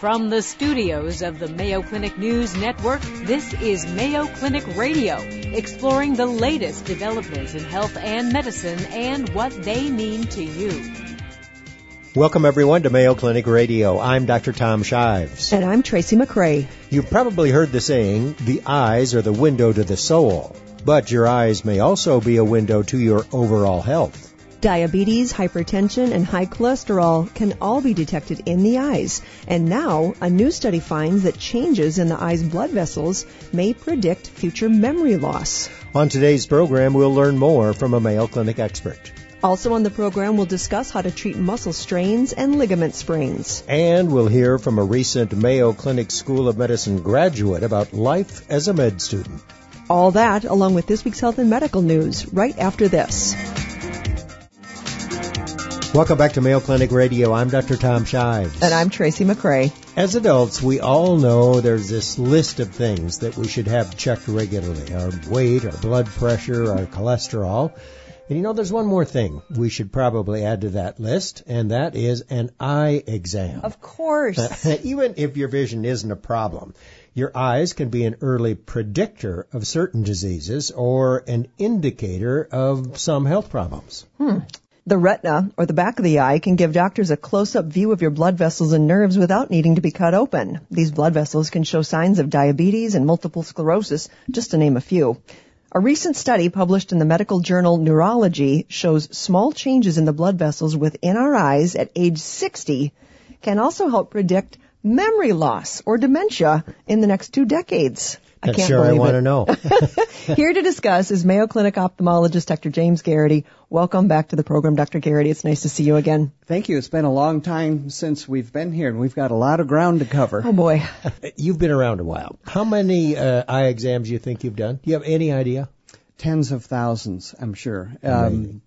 From the studios of the Mayo Clinic News Network, this is Mayo Clinic Radio, exploring the latest developments in health and medicine and what they mean to you. Welcome everyone to Mayo Clinic Radio. I'm Dr. Tom Shives. And I'm Tracy McCray. You've probably heard the saying, the eyes are the window to the soul. But your eyes may also be a window to your overall health. Diabetes, hypertension, and high cholesterol can all be detected in the eyes. And now, a new study finds that changes in the eye's blood vessels may predict future memory loss. On today's program, we'll learn more from a Mayo Clinic expert. Also on the program, we'll discuss how to treat muscle strains and ligament sprains. And we'll hear from a recent Mayo Clinic School of Medicine graduate about life as a med student. All that, along with this week's health and medical news, right after this. Welcome back to Mayo Clinic Radio. I'm Dr. Tom Shives. And I'm Tracy McCray. As adults, we all know there's this list of things that we should have checked regularly. Our weight, our blood pressure, our cholesterol. And you know, there's one more thing we should probably add to that list, and that is an eye exam. Of course. Even if your vision isn't a problem, your eyes can be an early predictor of certain diseases or an indicator of some health problems. Hmm. The retina, or the back of the eye, can give doctors a close-up view of your blood vessels and nerves without needing to be cut open. These blood vessels can show signs of diabetes and multiple sclerosis, just to name a few. A recent study published in the medical journal Neurology shows small changes in the blood vessels within our eyes at age 60 can also help predict memory loss or dementia in the next two decades. I can't sure I want to know. Here to discuss is Mayo Clinic ophthalmologist Dr. James Garrity. Welcome back to the program, Dr. Garrity. It's nice to see you again. Thank you. It's been a long time since we've been here, and we've got a lot of ground to cover. Oh boy. You've been around a while. How many uh, eye exams do you think you've done? Do you have any idea? Tens of thousands, I'm sure. Um,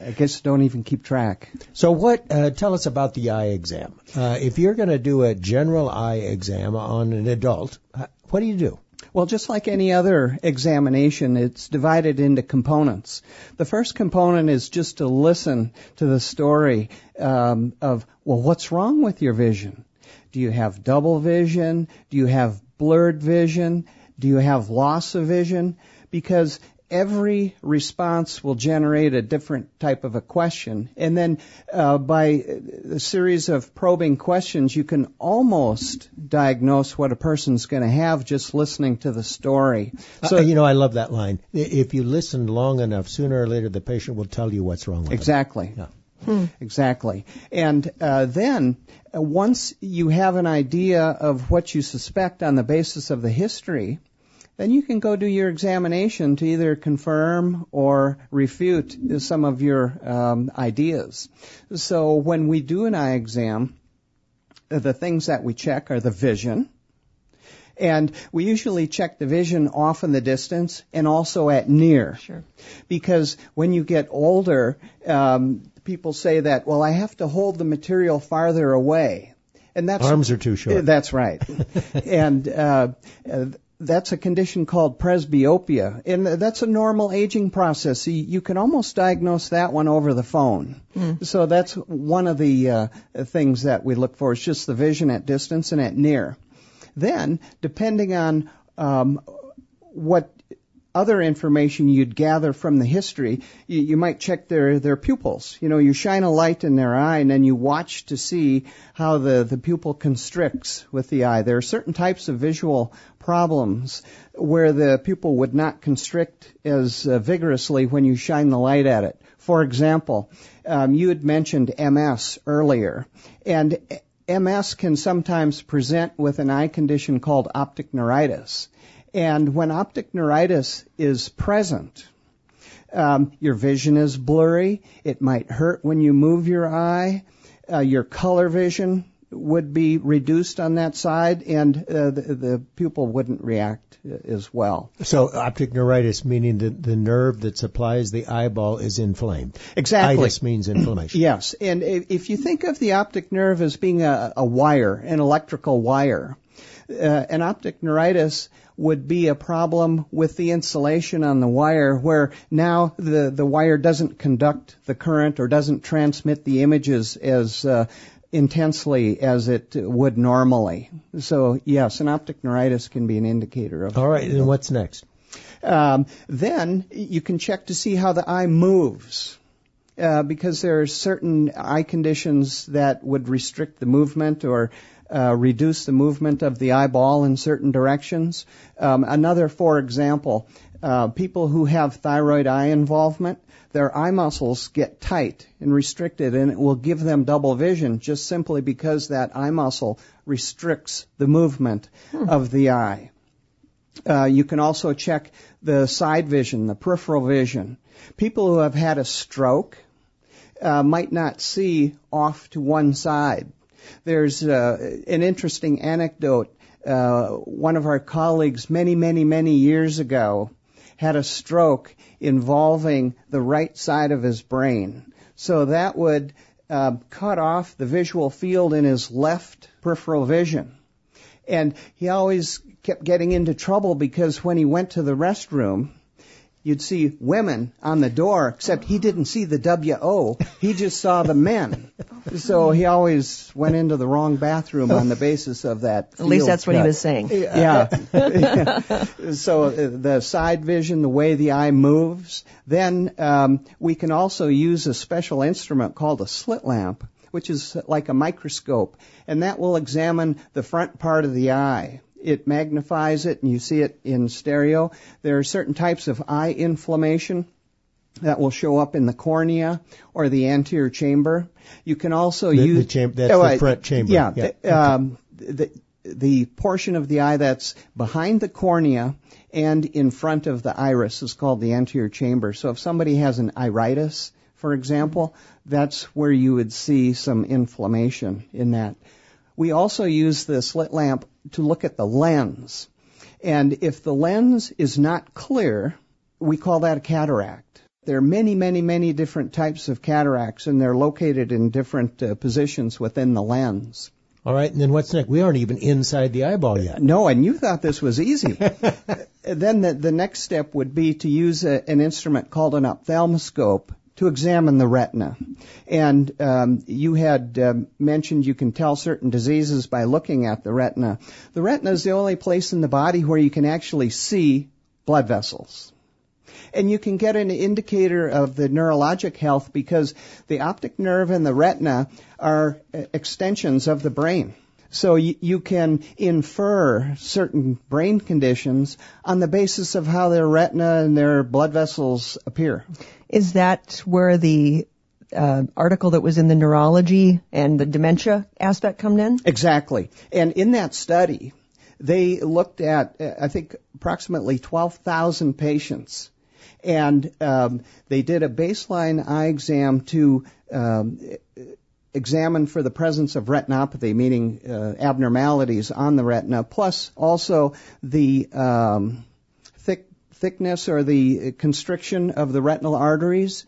I guess don't even keep track. So what? Uh, tell us about the eye exam. Uh, if you're going to do a general eye exam on an adult, uh, what do you do? Well, just like any other examination, it's divided into components. The first component is just to listen to the story um, of, well, what's wrong with your vision? Do you have double vision? Do you have blurred vision? Do you have loss of vision? Because every response will generate a different type of a question. And then uh, by a series of probing questions, you can almost diagnose what a person's going to have just listening to the story. So, uh, you know, I love that line. If you listen long enough, sooner or later the patient will tell you what's wrong with exactly. them. Exactly. Yeah. Hmm. Exactly. And uh, then uh, once you have an idea of what you suspect on the basis of the history, then you can go do your examination to either confirm or refute some of your um, ideas. So when we do an eye exam, the things that we check are the vision, and we usually check the vision off in the distance and also at near. Sure. Because when you get older, um, people say that, well, I have to hold the material farther away. And that's arms are too short. That's right. and uh, that's a condition called presbyopia, and that's a normal aging process. You can almost diagnose that one over the phone. Mm. So that's one of the uh, things that we look for is just the vision at distance and at near. Then, depending on um, what other information you'd gather from the history, you, you, might check their, their pupils. You know, you shine a light in their eye and then you watch to see how the, the pupil constricts with the eye. There are certain types of visual problems where the pupil would not constrict as uh, vigorously when you shine the light at it. For example, um, you had mentioned MS earlier, and MS can sometimes present with an eye condition called optic neuritis. And when optic neuritis is present, um, your vision is blurry. It might hurt when you move your eye. Uh, your color vision would be reduced on that side, and uh, the, the, pupil wouldn't react uh, as well. So optic neuritis, meaning the, the nerve that supplies the eyeball is inflamed. Exactly. Itis means inflammation. yes, and if you think of the optic nerve as being a, a wire, an electrical wire, uh, an optic neuritis would be a problem with the insulation on the wire where now the, the wire doesn't conduct the current or doesn't transmit the images as uh, intensely as it would normally. So yes, an optic neuritis can be an indicator of. All right, and what's next? Um, then you can check to see how the eye moves. Uh, because there are certain eye conditions that would restrict the movement or uh, reduce the movement of the eyeball in certain directions. Um, another, for example, uh, people who have thyroid eye involvement, their eye muscles get tight and restricted, and it will give them double vision just simply because that eye muscle restricts the movement hmm. of the eye. Uh, you can also check the side vision, the peripheral vision. People who have had a stroke uh, might not see off to one side. There's uh, an interesting anecdote. Uh, one of our colleagues, many, many, many years ago, had a stroke involving the right side of his brain. So that would uh, cut off the visual field in his left peripheral vision. And he always kept getting into trouble because when he went to the restroom, you'd see women on the door, except he didn't see the W-O. He just saw the men. So he always went into the wrong bathroom on the basis of that. At least that's cut. what he was saying. Yeah. so uh, the side vision, the way the eye moves. Then um, we can also use a special instrument called a slit lamp, which is like a microscope, and that will examine the front part of the eye it magnifies it and you see it in stereo. There are certain types of eye inflammation that will show up in the cornea or the anterior chamber. You can also the, use the cham- that's oh, the front chamber. Yeah, yeah. The, um, the, the portion of the eye that's behind the cornea and in front of the iris is called the anterior chamber. So if somebody has an iritis, for example, that's where you would see some inflammation in that. We also use the slit lamp to look at the lens. And if the lens is not clear, we call that a cataract. There are many, many, many different types of cataracts, and they're located in different uh, positions within the lens. All right, and then what's next? We aren't even inside the eyeball yet. No, and you thought this was easy. then the, the next step would be to use a, an instrument called an ophthalmoscope to examine the retina. And um, you had um, mentioned you can tell certain diseases by looking at the retina. The retina is the only place in the body where you can actually see blood vessels. And you can get an indicator of the neurologic health because the optic nerve and the retina are uh, extensions of the brain. So you, you, can infer certain brain conditions on the basis of how their retina and their blood vessels appear. Is that where the uh, article that was in the neurology and the dementia aspect come in? Exactly. And in that study, they looked at, I think, approximately 12,000 patients. And um, they did a baseline eye exam to um, examine for the presence of retinopathy, meaning uh, abnormalities on the retina, plus also the um, thickness or the constriction of the retinal arteries.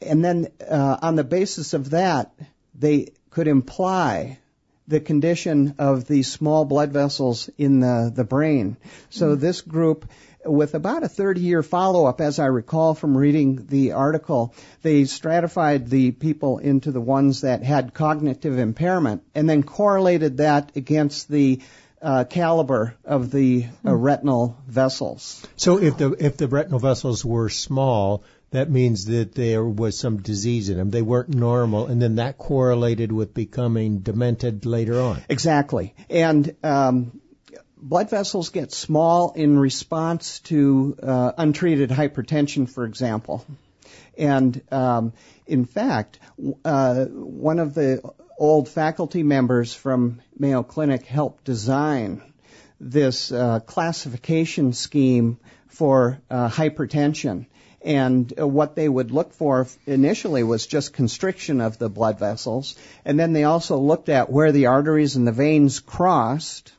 And then uh, on the basis of that, they could imply the condition of the small blood vessels in the, the brain. So mm-hmm. this group, with about a 30 year follow up, as I recall from reading the article, they stratified the people into the ones that had cognitive impairment and then correlated that against the uh, caliber of the uh, hmm. retinal vessels. So if the if the retinal vessels were small, that means that there was some disease in them. They weren't normal, and then that correlated with becoming demented later on. Exactly, and um, blood vessels get small in response to uh, untreated hypertension, for example. And um, in fact, uh, one of the old faculty members from Mayo Clinic helped design this uh, classification scheme for uh, hypertension. And uh, what they would look for initially was just constriction of the blood vessels. And then they also looked at where the arteries and the veins crossed.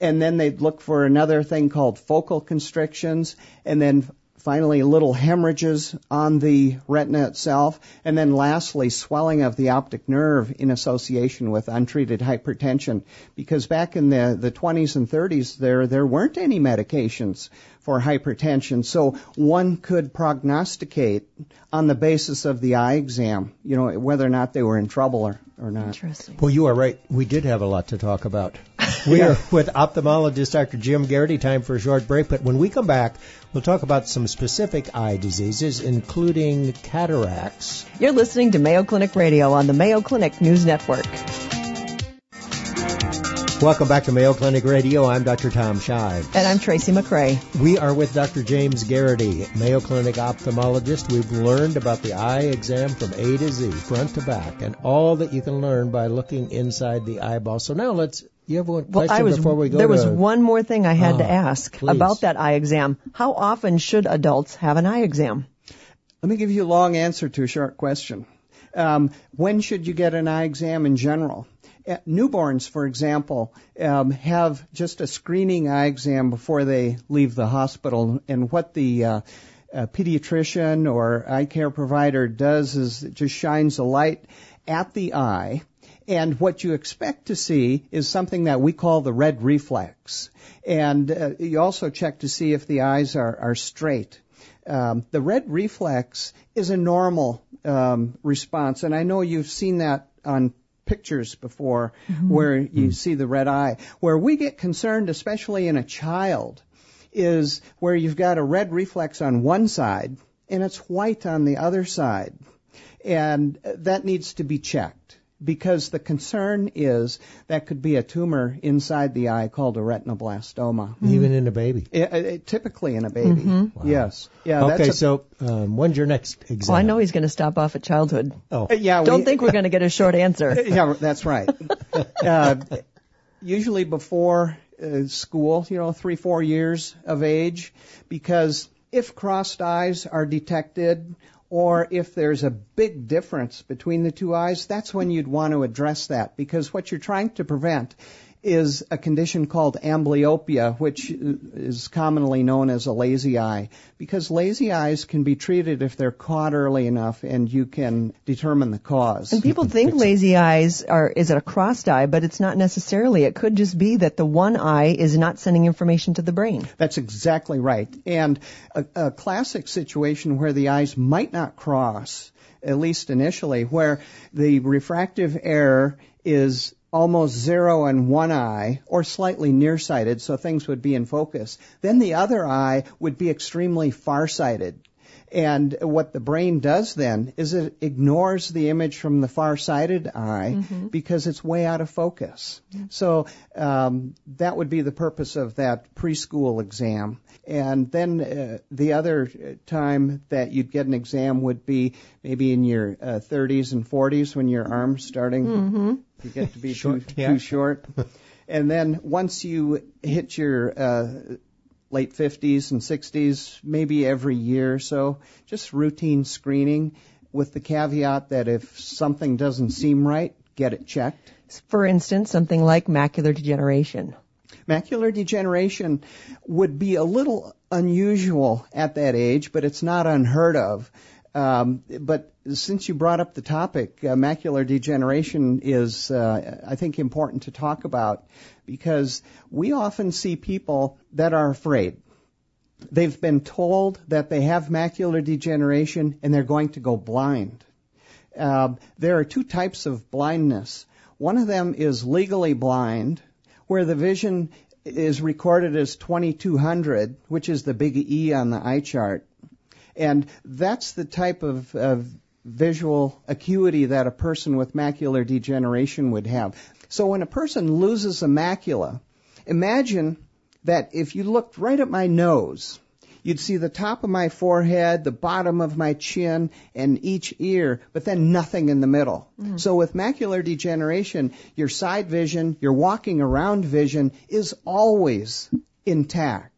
And then they'd look for another thing called focal constrictions. And then finally, little hemorrhages on the retina itself, and then lastly, swelling of the optic nerve in association with untreated hypertension. Because back in the, the 20s and 30s, there, there weren't any medications for hypertension. So one could prognosticate on the basis of the eye exam, you know, whether or not they were in trouble or, or not. Interesting. Well, you are right. We did have a lot to talk about. We are with ophthalmologist Dr. Jim Garrity. Time for a short break, but when we come back, we'll talk about some specific eye diseases, including cataracts. You're listening to Mayo Clinic Radio on the Mayo Clinic News Network. Welcome back to Mayo Clinic Radio. I'm Dr. Tom Shives. And I'm Tracy McCray. We are with Dr. James Garrity, Mayo Clinic ophthalmologist. We've learned about the eye exam from A to Z, front to back, and all that you can learn by looking inside the eyeball. So now let's. You have one question well, I was, before we go There to, was one more thing I had Oh, to ask please. about that eye exam. How often should adults have an eye exam? Let me give you a long answer to a short question. Um, when should you get an eye exam in general? Uh, newborns, for example, um, have just a screening eye exam before they leave the hospital, and what the uh, uh, pediatrician or eye care provider does is it just shines a light at the eye. And what you expect to see is something that we call the red reflex. And uh, you also check to see if the eyes are, are straight. Um, the red reflex is a normal um, response, and I know you've seen that on pictures before where you see the red eye. Where we get concerned, especially in a child, is where you've got a red reflex on one side and it's white on the other side. And that needs to be checked because the concern is that could be a tumor inside the eye called a retinoblastoma. even in a baby. I- I- typically in a baby. Yes. Yeah. okay, that's a- so um, when's your next exam? Well, I know he's going to stop off at childhood. Oh, Uh, yeah. Don't we- think we're going to get a short answer. yeah, that's right. Uh, usually before uh, school, you know, three, four years of age, because if crossed eyes are detected or if there's a big difference between the two eyes, that's when you'd want to address that because what you're trying to prevent is a condition called amblyopia, which is commonly known as a lazy eye. Because lazy eyes can be treated if they're caught early enough and you can determine the cause. And people think lazy eyes are is it a crossed eye, but it's not necessarily. It could just be that the one eye is not sending information to the brain. That's exactly right. And a, a classic situation where the eyes might not cross, at least initially, where the refractive error is almost zero in one eye or slightly nearsighted, so things would be in focus. Then the other eye would be extremely farsighted. And what the brain does then is it ignores the image from the far-sighted eye because it's way out of focus. So um, that would be the purpose of that preschool exam. And then uh, the other time that you'd get an exam would be maybe in your uh, 30s and 40s when your arm's starting to get to be too, yeah. too short. and then once you hit your uh, late 50s and 60s, maybe every year or so, just routine screening with the caveat that if something doesn't seem right, get it checked. For instance, something like macular degeneration. Macular degeneration would be a little unusual at that age, but it's not unheard of. Um, but since you brought up the topic, uh, macular degeneration is, uh, I think, important to talk about because we often see people that are afraid. They've been told that they have macular degeneration and they're going to go blind. Um, there are two types of blindness. One of them is legally blind, where the vision is recorded as 2200, which is the big E on the eye chart. And that's the type of, of visual acuity that a person with macular degeneration would have. So when a person loses a macula, imagine that if you looked right at my nose, you'd see the top of my forehead, the bottom of my chin, and each ear, but then nothing in the middle. Mm-hmm. So with macular degeneration, your side vision, your walking around vision is always intact.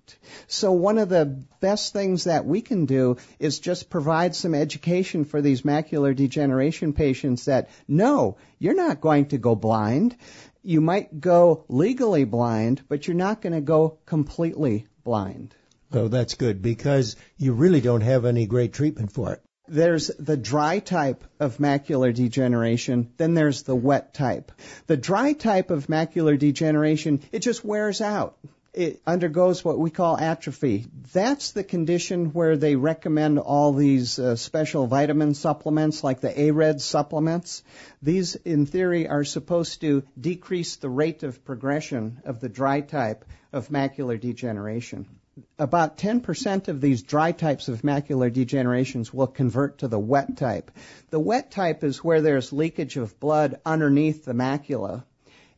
So one of the best things that we can do is just provide some education for these macular degeneration patients that no, you're not going to go blind. You might go legally blind, but you're not going to go completely blind. Oh, that's good because you really don't have any great treatment for it. There's the dry type of macular degeneration, then there's the wet type. The dry type of macular degeneration, it just wears out. It undergoes what we call atrophy. That's the condition where they recommend all these uh, special vitamin supplements like the AREDS supplements. These, in theory, are supposed to decrease the rate of progression of the dry type of macular degeneration about 10% of these dry types of macular degenerations will convert to the wet type. The wet type is where there's leakage of blood underneath the macula.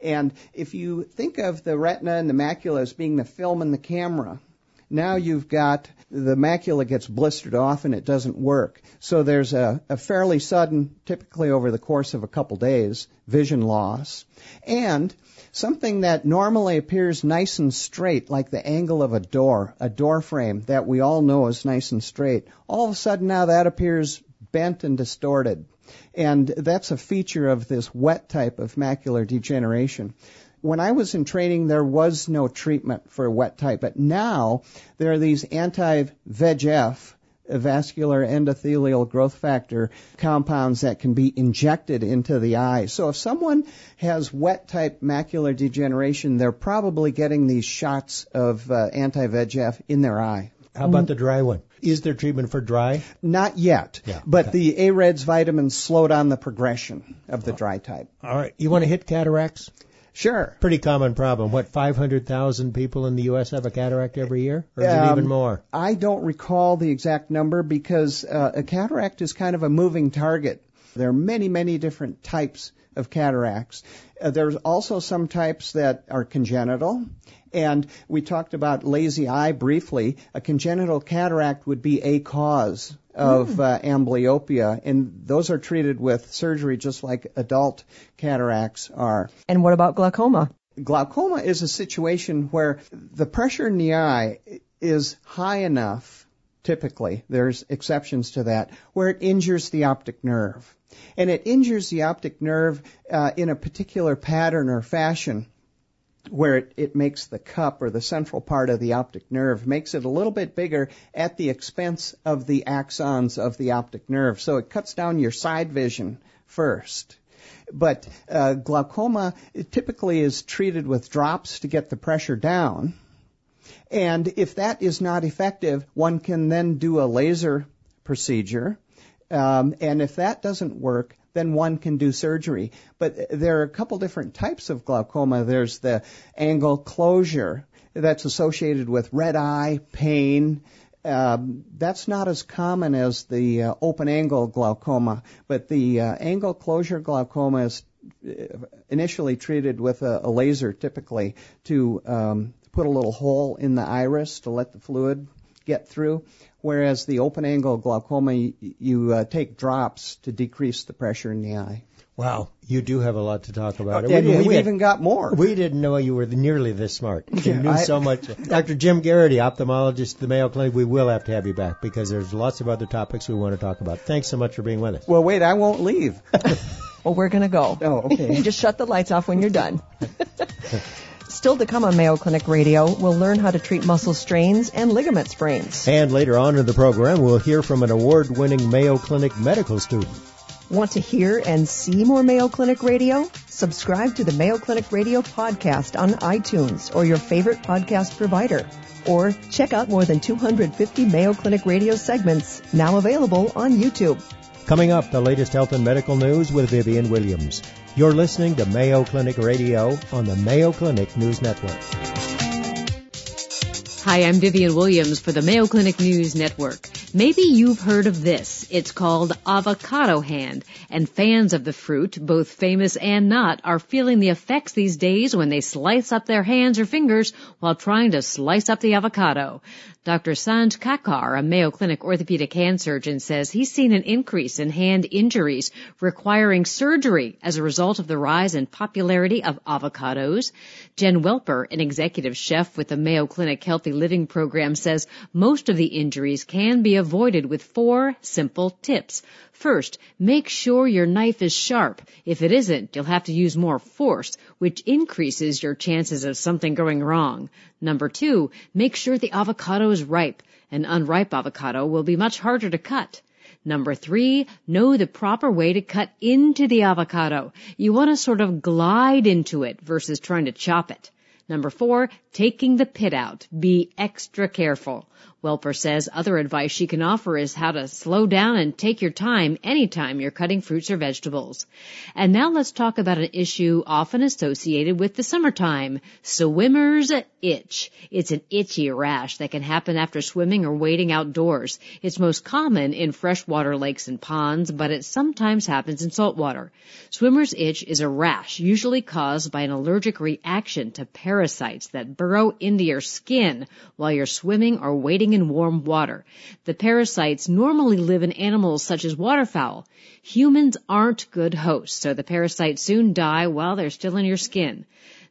And if you think of the retina and the macula as being the film in the camera, now you've got the macula gets blistered off and it doesn't work. So there's a, a fairly sudden, typically over the course of a couple days, vision loss. And something that normally appears nice and straight, like the angle of a door, a door frame that we all know is nice and straight, all of a sudden now that appears bent and distorted. And that's a feature of this wet type of macular degeneration. When I was in training, there was no treatment for wet type, but now there are these anti-VEGF vascular endothelial growth factor compounds that can be injected into the eye. So if someone has wet type macular degeneration, they're probably getting these shots of uh, anti-VEGF in their eye. How about the dry one? Is there treatment for dry? Not yet, Yeah, but okay. the AREDS vitamins slow down the progression of the dry type. All right. You want to hit cataracts? Sure. Pretty common problem. What, 500,000 people in the U.S. have a cataract every year? Or is it Um, even more? I don't recall the exact number because uh, a cataract is kind of a moving target. There are many, many different types of cataracts. Uh, there's also some types that are congenital. And we talked about lazy eye briefly. A congenital cataract would be a cause of uh, amblyopia, and those are treated with surgery just like adult cataracts are. And what about glaucoma? Glaucoma is a situation where the pressure in the eye is high enough, typically, there's exceptions to that, where it injures the optic nerve. And it injures the optic nerve uh, in a particular pattern or fashion where it, it makes the cup or the central part of the optic nerve, makes it a little bit bigger at the expense of the axons of the optic nerve. So it cuts down your side vision first. But uh, glaucoma typically is treated with drops to get the pressure down. And if that is not effective, one can then do a laser procedure. Um, and if that doesn't work, then one can do surgery. But there are a couple different types of glaucoma. There's the angle closure that's associated with red eye, pain. Um, that's not as common as the uh, open angle glaucoma, but the uh, angle closure glaucoma is uh, initially treated with a, a laser typically to um, put a little hole in the iris to let the fluid get through, whereas the open angle glaucoma, you, you uh, take drops to decrease the pressure in the eye. Wow. You do have a lot to talk about. and We- we've we- even got more. We didn't know you were nearly this smart. You Yeah, knew I- so much. Dr. Jim Garrity, ophthalmologist at the Mayo Clinic, we will have to have you back because there's lots of other topics we want to talk about. Thanks so much for being with us. well, wait, I won't leave. Well, we're going to go. oh, okay. You just shut the lights off when you're done. Still to come on Mayo Clinic Radio, we'll learn how to treat muscle strains and ligament sprains. And later on in the program, we'll hear from an award-winning Mayo Clinic medical student. Want to hear and see more Mayo Clinic Radio? Subscribe to the Mayo Clinic Radio podcast on iTunes or your favorite podcast provider. Or check out more than 250 Mayo Clinic Radio segments now available on YouTube. Coming up, the latest health and medical news with Vivian Williams. You're listening to Mayo Clinic Radio on the Mayo Clinic News Network. Hi, I'm Vivian Williams for the Mayo Clinic News Network. Maybe you've heard of this. It's called avocado hand, and fans of the fruit, both famous and not, are feeling the effects these days when they slice up their hands or fingers while trying to slice up the avocado. Dr. Sanj Kakar, a Mayo Clinic orthopedic hand surgeon, says he's seen an increase in hand injuries requiring surgery as a result of the rise in popularity of avocados. Jen Welper, an executive chef with the Mayo Clinic Healthy Living program, says most of the injuries can be avoided with four simple tips. First, make sure your knife is sharp. If it isn't, you'll have to use more force, which increases your chances of something going wrong. Number two, make sure the avocado is ripe. An unripe avocado will be much harder to cut. Number three, know the proper way to cut into the avocado. You want to sort of glide into it versus trying to chop it. Number four, taking the pit out. Be extra careful. Welper says other advice she can offer is how to slow down and take your time anytime you're cutting fruits or vegetables. And now let's talk about an issue often associated with the summertime. Swimmer's itch. It's an itchy rash that can happen after swimming or wading outdoors. It's most common in freshwater lakes and ponds, but it sometimes happens in saltwater. Swimmer's itch is a rash usually caused by an allergic reaction to parasites that burrow into your skin while you're swimming or wading in warm water. The parasites normally live in animals such as waterfowl. Humans aren't good hosts, so the parasites soon die while they're still in your skin.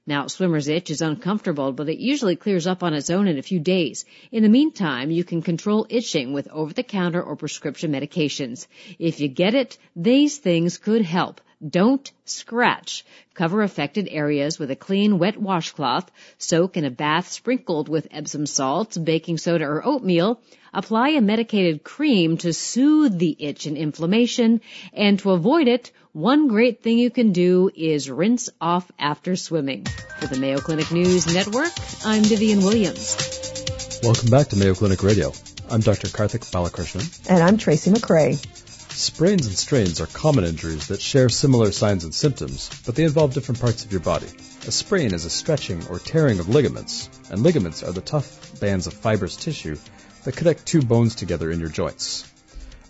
Now, swimmer's itch is uncomfortable, but it usually clears up on its own in a few days. In the meantime, you can control itching with over-the-counter or prescription medications. If you get it, these things could help. Don't scratch. Cover affected areas with a clean, wet washcloth. Soak in a bath sprinkled with Epsom salts, baking soda, or oatmeal. Apply a medicated cream to soothe the itch and inflammation. And to avoid it, one great thing you can do is rinse off after swimming. For the Mayo Clinic News Network, I'm Vivian Williams. Welcome back to Mayo Clinic Radio. I'm Dr. Karthik Balakrishnan. And I'm Tracy McCray. Sprains and strains are common injuries that share similar signs and symptoms, but they involve different parts of your body. A sprain is a stretching or tearing of ligaments, and ligaments are the tough bands of fibrous tissue that connect two bones together in your joints.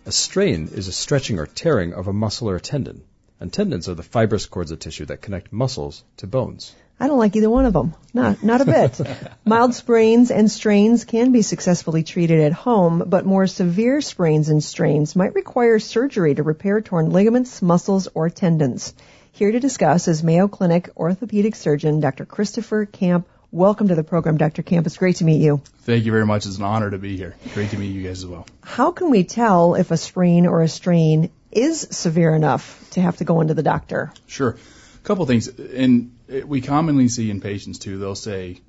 A strain is a stretching or tearing of a muscle or a tendon, and tendons are the fibrous cords of tissue that connect muscles to bones. I don't like either one of them. Not, not a bit. Mild sprains and strains can be successfully treated at home, but more severe sprains and strains might require surgery to repair torn ligaments, muscles, or tendons. Here to discuss is Mayo Clinic orthopedic surgeon Dr. Christopher Camp. Welcome to the program, Dr. Camp. It's great to meet you. Thank you very much. It's an honor to be here. Great to meet you guys as well. How can we tell if a sprain or a strain is severe enough to have to go into the doctor? Sure. A couple things. And we commonly see in patients too, they'll say,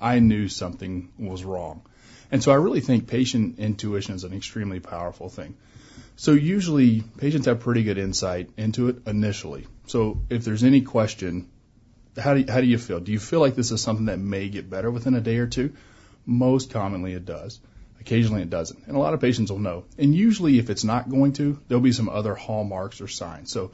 I knew something was wrong. And so I really think patient intuition is an extremely powerful thing. So usually patients have pretty good insight into it initially. So if there's any question, how do you, how do you feel? Do you feel like this is something that may get better within a day or two? Most commonly it does. Occasionally it doesn't. And a lot of patients will know. And usually if it's not going to, there'll be some other hallmarks or signs. So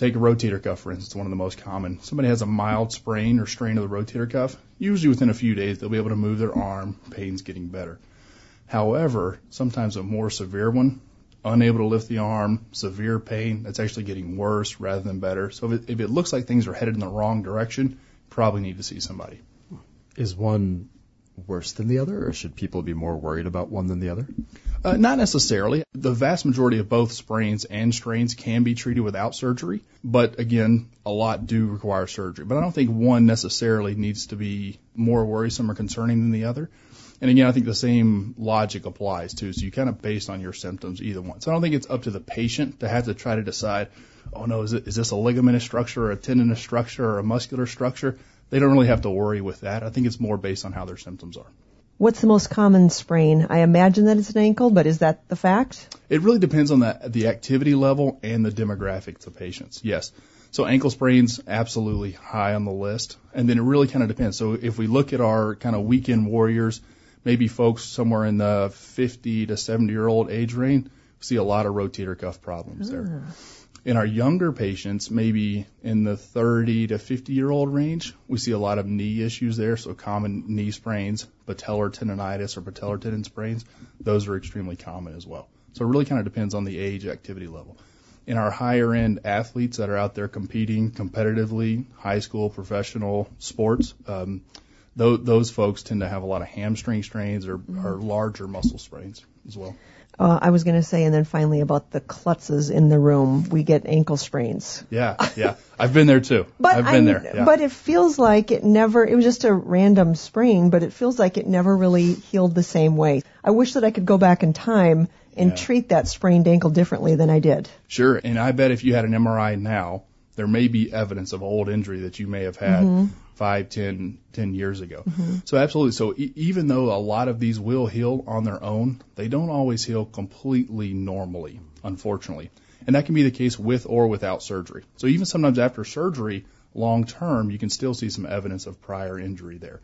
Take a rotator cuff, for instance, one of the most common. Somebody has a mild sprain or strain of the rotator cuff. Usually within a few days, they'll be able to move their arm. Pain's getting better. However, sometimes a more severe one, unable to lift the arm, severe pain, that's actually getting worse rather than better. So if it, if it looks like things are headed in the wrong direction, probably need to see somebody. Is one worse than the other, or should people be more worried about one than the other? Uh, not necessarily. The vast majority of both sprains and strains can be treated without surgery, but again, a lot do require surgery. But I don't think one necessarily needs to be more worrisome or concerning than the other. And again, I think the same logic applies too. So you kind of based on your symptoms, either one. So I don't think it's up to the patient to have to try to decide, oh no, is, it, is this a ligamentous structure or a tendinous structure or a muscular structure? They don't really have to worry with that. I think it's more based on how their symptoms are. What's the most common sprain? I imagine that it's an ankle, but is that the fact? It really depends on the, the activity level and the demographics of patients. Yes. So ankle sprains, absolutely high on the list. And then it really kind of depends. So if we look at our kind of weekend warriors, maybe folks somewhere in the 50 to 70 year old age range, we see a lot of rotator cuff problems there. Ah. In our younger patients, maybe in the 30 to 50 year old range, we see a lot of knee issues there. So common knee sprains, patellar tendonitis or patellar tendon sprains, those are extremely common as well. So it really kind of depends on the age activity level. In our higher end athletes that are out there competing competitively, high school, professional sports, um, those, those folks tend to have a lot of hamstring strains or, mm-hmm. or larger muscle sprains as well. Uh, I was going to say, and then finally about the klutzes in the room, we get ankle sprains. Yeah, yeah, I've been there too. but I've been I'm, there. Yeah. But it feels like it never. It was just a random sprain, but it feels like it never really healed the same way. I wish that I could go back in time and Yeah. treat that sprained ankle differently than I did. Sure, and I bet if you had an MRI now, there may be evidence of old injury that you may have had five, ten, ten years ago. Mm-hmm. So absolutely. So e- even though a lot of these will heal on their own, they don't always heal completely normally, unfortunately. And that can be the case with or without surgery. So even sometimes after surgery, long term, you can still see some evidence of prior injury there.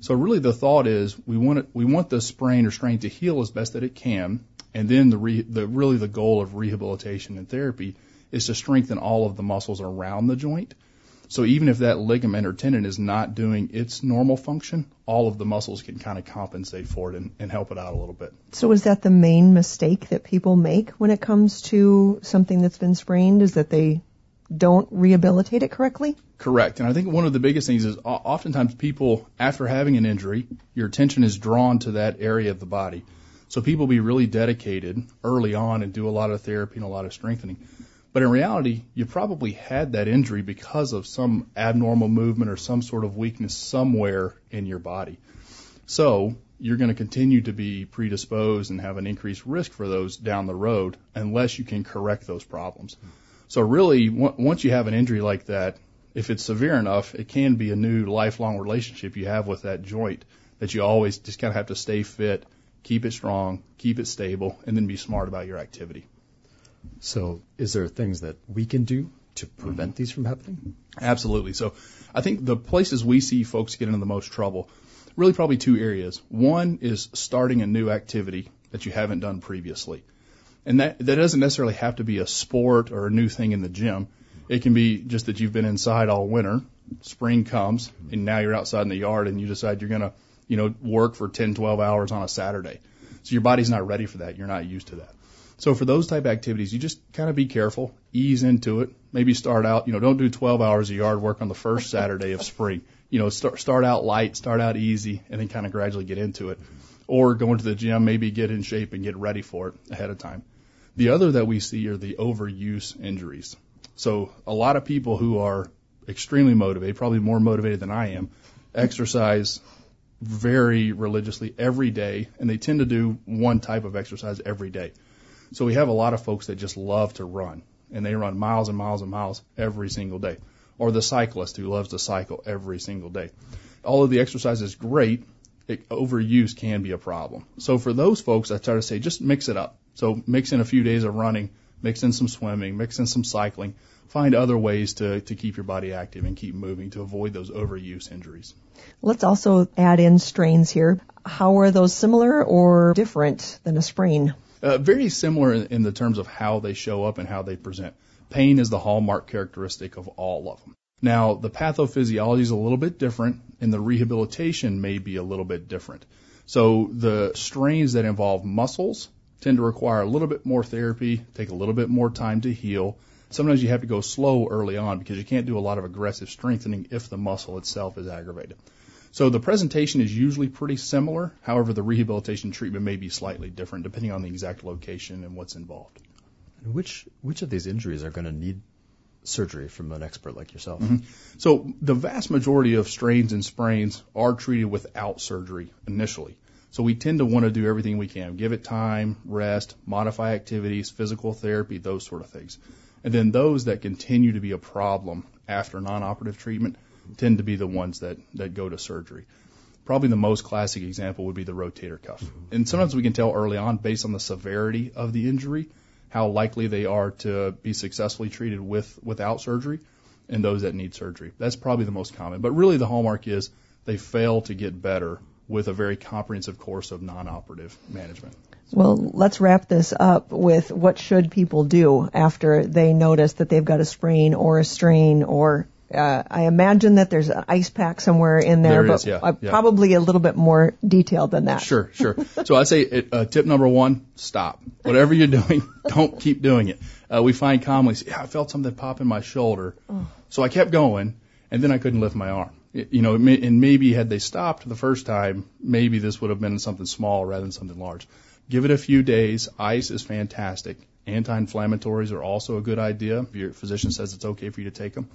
So really the thought is we want it, we want the sprain or strain to heal as best that it can, and then the, re, the really the goal of rehabilitation and therapy is to strengthen all of the muscles around the joint. So even if that ligament or tendon is not doing its normal function, all of the muscles can kind of compensate for it and, and help it out a little bit. So is that the main mistake that people make when it comes to something that's been sprained is that they don't rehabilitate it correctly? Correct. And I think one of the biggest things is oftentimes people, after having an injury, your attention is drawn to that area of the body. So people be really dedicated early on and do a lot of therapy and a lot of strengthening. But in reality, you probably had that injury because of some abnormal movement or some sort of weakness somewhere in your body. So you're going to continue to be predisposed and have an increased risk for those down the road unless you can correct those problems. So really, on- once you have an injury like that, if it's severe enough, it can be a new lifelong relationship you have with that joint that you always just kind of have to stay fit, keep it strong, keep it stable, and then be smart about your activity. So, is there things that we can do to prevent these from happening? Absolutely. So I think the places we see folks get into the most trouble, really probably two areas. One is starting a new activity that you haven't done previously. And that, that doesn't necessarily have to be a sport or a new thing in the gym. It can be just that you've been inside all winter, spring comes, and now you're outside in the yard and you decide you're going to, you know, work for 10, 12 hours on a Saturday. So your body's not ready for that. You're not used to that. So for those type of activities, you just kind of be careful, ease into it. Maybe start out, you know, don't do 12 hours of yard work on the first Saturday of spring. You know, start start out light, start out easy, and then kind of gradually get into it. Or go into the gym, maybe get in shape and get ready for it ahead of time. The other that we see are the overuse injuries. So a lot of people who are extremely motivated, probably more motivated than I am, exercise very religiously every day, and they tend to do one type of exercise every day. So we have a lot of folks that just love to run, and they run miles and miles and miles every single day. Or the cyclist who loves to cycle every single day. All of the exercise is great, it, overuse can be a problem. So for those folks, I try to say just mix it up. So mix in a few days of running, mix in some swimming, mix in some cycling. Find other ways to, to keep your body active and keep moving to avoid those overuse injuries. Let's also add in strains here. How are those similar or different than a sprain? Uh, very similar in, in the terms of how they show up and how they present. Pain is the hallmark characteristic of all of them. Now, the pathophysiology is a little bit different, and the rehabilitation may be a little bit different. So the strains that involve muscles tend to require a little bit more therapy, take a little bit more time to heal. Sometimes you have to go slow early on because you can't do a lot of aggressive strengthening if the muscle itself is aggravated. So the presentation is usually pretty similar. However, the rehabilitation treatment may be slightly different depending on the exact location and what's involved. And which which of these injuries are going to need surgery from an expert like yourself? Mm-hmm. So the vast majority of strains and sprains are treated without surgery initially. So we tend to want to do everything we can. Give it time, rest, modify activities, physical therapy, those sort of things. And then those that continue to be a problem after non-operative treatment tend to be the ones that, that go to surgery. Probably the most classic example would be the rotator cuff. Mm-hmm. And sometimes we can tell early on based on the severity of the injury how likely they are to be successfully treated with without surgery and those that need surgery. That's probably the most common. But really the hallmark is they fail to get better with a very comprehensive course of non-operative management. Well, let's wrap this up with what should people do after they notice that they've got a sprain or a strain or uh, I imagine that there's an ice pack somewhere in there, There but is, yeah, uh, yeah. probably a little bit more detailed than that. Sure, sure. so I say it, uh, tip number one: stop. Whatever you're doing, don't keep doing it. Uh, we find commonly, yeah, I felt something pop in my shoulder, so I kept going, and then I couldn't lift my arm. It- you know, it may, and maybe had they stopped the first time, maybe this would have been something small rather than something large. Give it a few days. Ice is fantastic. Anti-inflammatories are also a good idea. If your physician says it's okay for you to take them.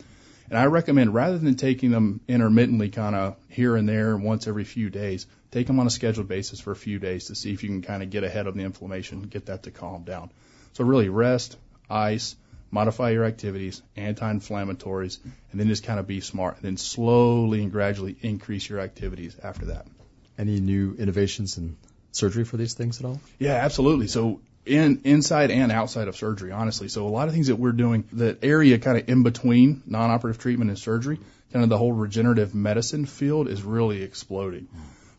And I recommend rather than taking them intermittently, kind of here and there, once every few days, take them on a scheduled basis for a few days to see if you can kind of get ahead of the inflammation, get that to calm down. So really rest, ice, modify your activities, anti-inflammatories, and then just kind of be smart. And then slowly and gradually increase your activities after that. Any new innovations in surgery for these things at all? Yeah, absolutely. So in inside and outside of surgery, honestly. So a lot of things that we're doing, the area kind of in between non-operative treatment and surgery, kind of the whole regenerative medicine field is really exploding.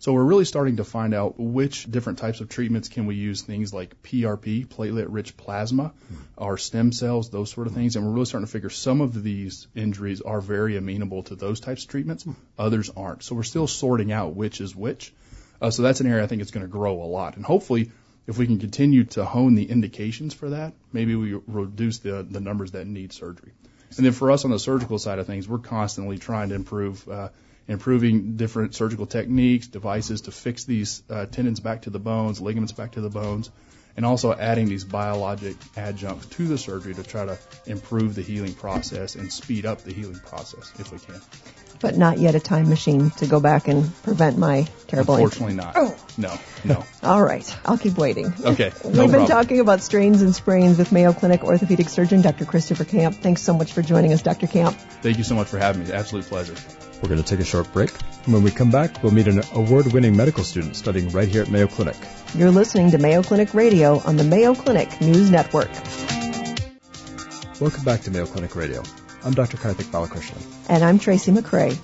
So we're really starting to find out which different types of treatments can we use, things like PRP, platelet-rich plasma, or stem cells, those sort of things. And we're really starting to figure some of these injuries are very amenable to those types of treatments, others aren't. So we're still sorting out which is which. Uh, so that's an area I think is going to grow a lot. And hopefully, if we can continue to hone the indications for that, maybe we reduce the, the numbers that need surgery. And then for us on the surgical side of things, we're constantly trying to improve, uh, improving different surgical techniques, devices to fix these uh, tendons back to the bones, ligaments back to the bones, and also adding these biologic adjuncts to the surgery to try to improve the healing process and speed up the healing process if we can. But not yet a time machine to go back and prevent my terrible Unfortunately not. Oh. No, no. All right, I'll keep waiting. Okay, no We've been problem. talking about strains and sprains with Mayo Clinic orthopedic surgeon Dr. Christopher Camp. Thanks so much for joining us, Dr. Camp. Thank you so much for having me. Absolute pleasure. We're going to take a short break. When we come back, we'll meet an award-winning medical student studying right here at Mayo Clinic. You're listening to Mayo Clinic Radio on the Mayo Clinic News Network. Welcome back to Mayo Clinic Radio. I'm Dr. Karthik Balakrishnan. And I'm Tracy McCray.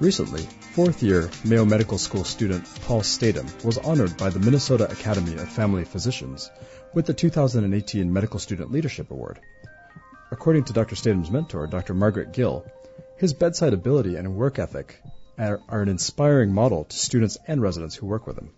Recently, fourth year Mayo Medical School student Paul Statham was honored by the Minnesota Academy of Family Physicians with the 2018 Medical Student Leadership Award. According to Dr. Statham's mentor, Dr. Margaret Gill, his bedside ability and work ethic are, are an inspiring model to students and residents who work with him.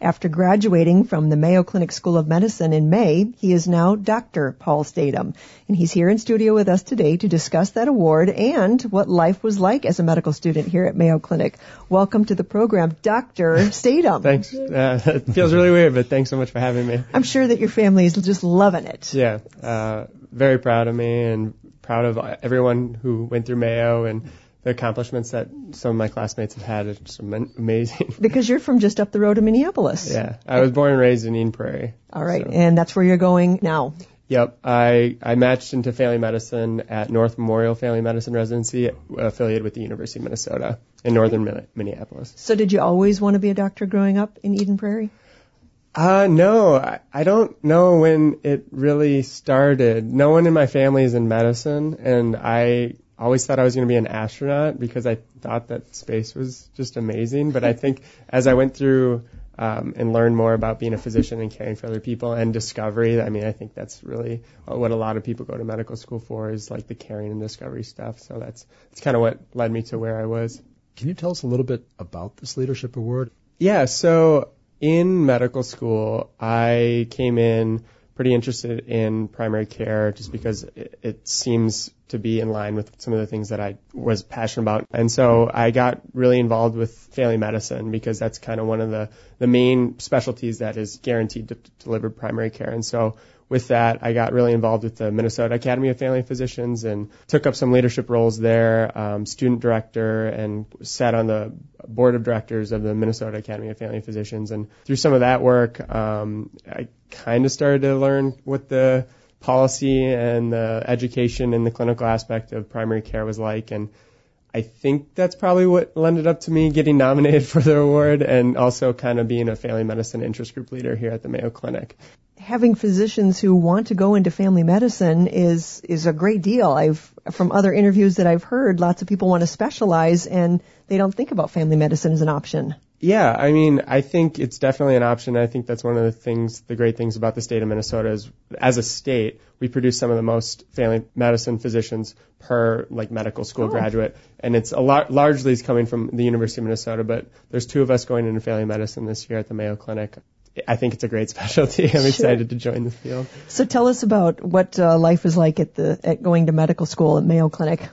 After graduating from the Mayo Clinic School of Medicine in May, he is now Dr. Paul Statham. And he's here in studio with us today to discuss that award and what life was like as a medical student here at Mayo Clinic. Welcome to the program, Dr. Statham. Thanks. Uh, it feels really weird, but thanks so much for having me. I'm sure that your family is just loving it. Yeah, uh, very proud of me and proud of everyone who went through Mayo and accomplishments that some of my classmates have had. It's just amazing. Because you're from just up the road in Minneapolis. yeah, I was born and raised in Eden Prairie. All right. So- And that's where you're going now. Yep, I, I matched into family medicine at North Memorial Family Medicine Residency, affiliated with the University of Minnesota in northern Min- Minneapolis. So did you always want to be a doctor growing up in Eden Prairie? Uh, no, I, I don't know when it really started. No one in my family is in medicine, and I always thought I was going to be an astronaut because I thought that space was just amazing. But I think as I went through um, and learned more about being a physician and caring for other people and discovery, I mean, I think that's really what a lot of people go to medical school for is like the caring and discovery stuff. So that's that's kind of what led me to where I was. Can you tell us a little bit about this leadership award? Yeah, so in medical school, I came in pretty interested in primary care just because it, it seems to be in line with some of the things that I was passionate about. And so I got really involved with family medicine because that's kind of one of the, the main specialties that is guaranteed to, to deliver primary care. And so with that, I got really involved with the Minnesota Academy of Family Physicians and took up some leadership roles there, um, student director, and sat on the board of directors of the Minnesota Academy of Family Physicians. And through some of that work, um, I kind of started to learn what the policy and the education and the clinical aspect of primary care was like. And I think that's probably what lended up to me getting nominated for the award and also kind of being a family medicine interest group leader here at the Mayo Clinic having physicians who want to go into family medicine is is a great deal. I've from other interviews that I've heard, lots of people want to specialize and they don't think about family medicine as an option. Yeah, I mean, I think it's definitely an option. I think that's one of the things, the great things about the state of Minnesota is, as a state, we produce some of the most family medicine physicians per like medical school Oh. graduate, and it's a lot largely is coming from the University of Minnesota. But there's two of us going into family medicine this year at the Mayo Clinic. I think it's a great specialty. I'm excited to join the field. So tell us about what uh, life is like at the at going to medical school at Mayo Clinic.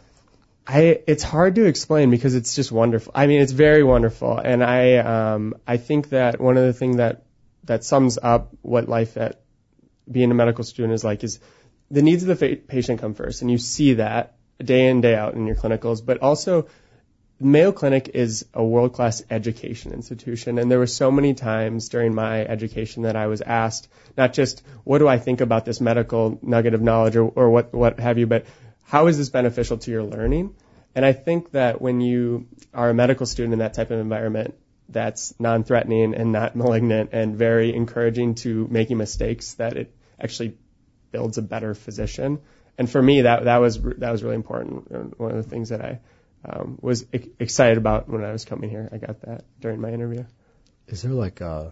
I it's hard to explain because it's just wonderful. I mean, it's very wonderful, and I um I think that one of the things that that sums up what life at being a medical student is like is the needs of the fa- patient come first, and you see that day in day out in your clinicals, but also Mayo Clinic is a world class education institution, and there were so many times during my education that I was asked not just what do I think about this medical nugget of knowledge or, or what what have you, but how is this beneficial to your learning? And I think that when you are a medical student in that type of environment, that's non-threatening and not malignant and very encouraging to making mistakes, that it actually builds a better physician. And for me, that that was that was really important. One of the things that I um, was excited about when I was coming here. I got that during my interview. Is there like a,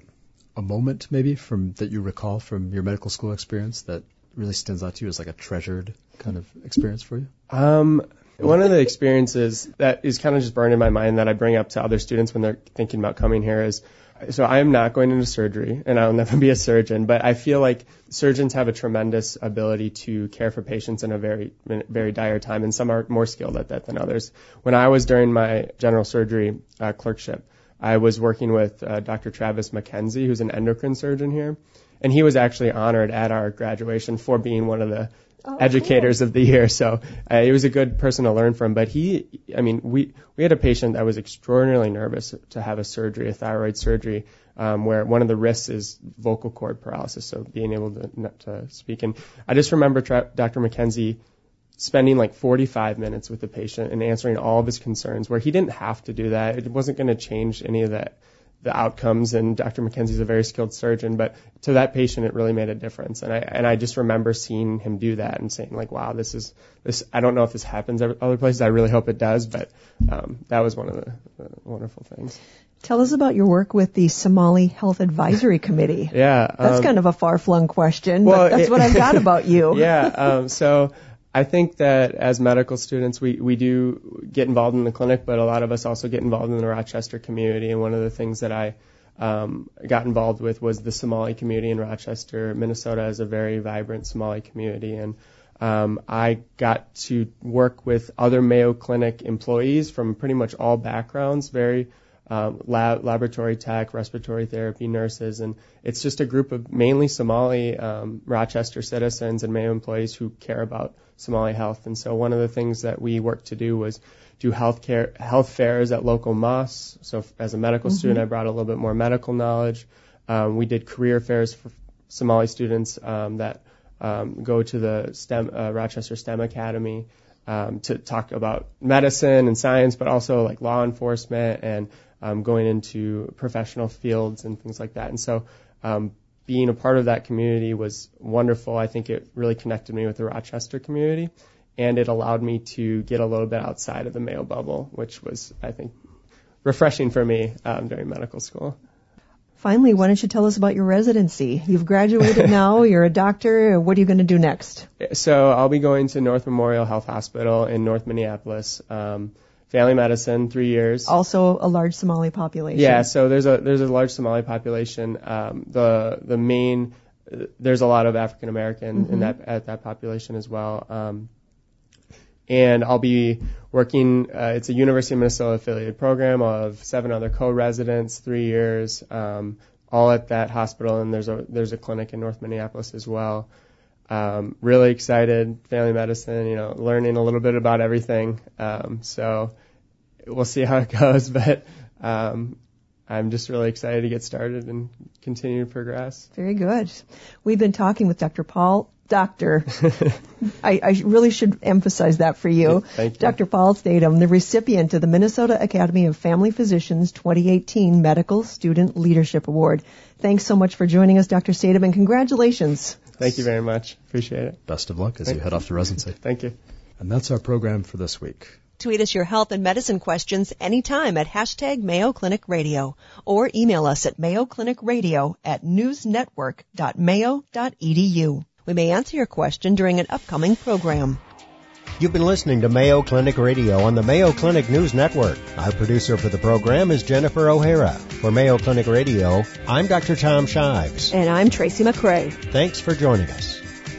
a moment maybe from that you recall from your medical school experience that really stands out to you as like a treasured kind of experience for you? Um, one of the experiences that is kind of just burned in my mind that I bring up to other students when they're thinking about coming here is so I am not going into surgery and I'll never be a surgeon, but I feel like surgeons have a tremendous ability to care for patients in a very, very dire time, and some are more skilled at that than others. When I was during my general surgery uh, clerkship, I was working with uh, Dr. Travis McKenzie, who's an endocrine surgeon here, and he was actually honored at our graduation for being one of the oh, educators cool. of the year. So uh, it was a good person to learn from. But he, I mean, we we had a patient that was extraordinarily nervous to have a surgery, a thyroid surgery, um, where one of the risks is vocal cord paralysis, so being able to, not to speak. And I just remember tra- Dr. McKenzie spending like 45 minutes with the patient and answering all of his concerns, where he didn't have to do that. It wasn't going to change any of that the outcomes and Dr. McKenzie's a very skilled surgeon, but to that patient it really made a difference. And I and I just remember seeing him do that and saying like, wow, this is this. I don't know if this happens other places. I really hope it does, but um, that was one of the, the wonderful things. Tell us about your work with the Somali Health Advisory Committee. yeah, that's um, kind of a far-flung question, well, but that's it, what I've got about you. yeah, um, so I think that as medical students, we, we do get involved in the clinic, but a lot of us also get involved in the Rochester community. And one of the things that I um, got involved with was the Somali community in Rochester. Minnesota is a very vibrant Somali community, and um, I got to work with other Mayo Clinic employees from pretty much all backgrounds, very laboratory tech, respiratory therapy nurses, and it's just a group of mainly Somali um, Rochester citizens and Mayo employees who care about Somali health. And so one of the things that we worked to do was do health care, health fairs at local mosques. So as a medical mm-hmm. student, I brought a little bit more medical knowledge. Um, we did career fairs for Somali students um, that um, go to the STEM uh, Rochester STEM Academy um, to talk about medicine and science, but also like law enforcement and um, going into professional fields and things like that. And so um, being a part of that community was wonderful. I think it really connected me with the Rochester community, and it allowed me to get a little bit outside of the Mayo bubble, which was, I think, refreshing for me um, during medical school. Finally, why don't you tell us about your residency? You've graduated now, you're a doctor. What are you going to do next? So I'll be going to North Memorial Health Hospital in North Minneapolis. Um, family medicine, three years. Also a large Somali population. Yeah, so there's a there's a large Somali population. Um, the the main there's a lot of African American mm-hmm. in that at that population as well. Um, and I'll be working. Uh, it's a University of Minnesota affiliated program of seven other co-residents, three years, um, all at that hospital. And there's a there's a clinic in North Minneapolis as well. Um, really excited, family medicine, you know, learning a little bit about everything. Um, so we'll see how it goes, but um, I'm just really excited to get started and continue to progress. Very good. We've been talking with Dr. Paul, Doctor. I, I, really should emphasize that for you. Thank you. Dr. Paul Statham, the recipient of the Minnesota Academy of Family Physicians 2018 Medical Student Leadership Award. Thanks so much for joining us, Dr. Statham, and congratulations. Thank you very much. Appreciate it. Best of luck as Thank you head off to residency. Thank you. And that's our program for this week. Tweet us your health and medicine questions anytime at hashtag Mayo Clinic Radio or email us at Mayo Clinic Radio at newsnetwork.mayo.edu. We may answer your question during an upcoming program. You've been listening to Mayo Clinic Radio on the Mayo Clinic News Network. Our producer for the program is Jennifer O'Hara. For Mayo Clinic Radio, I'm Dr. Tom Shives. And I'm Tracy McCray. Thanks for joining us.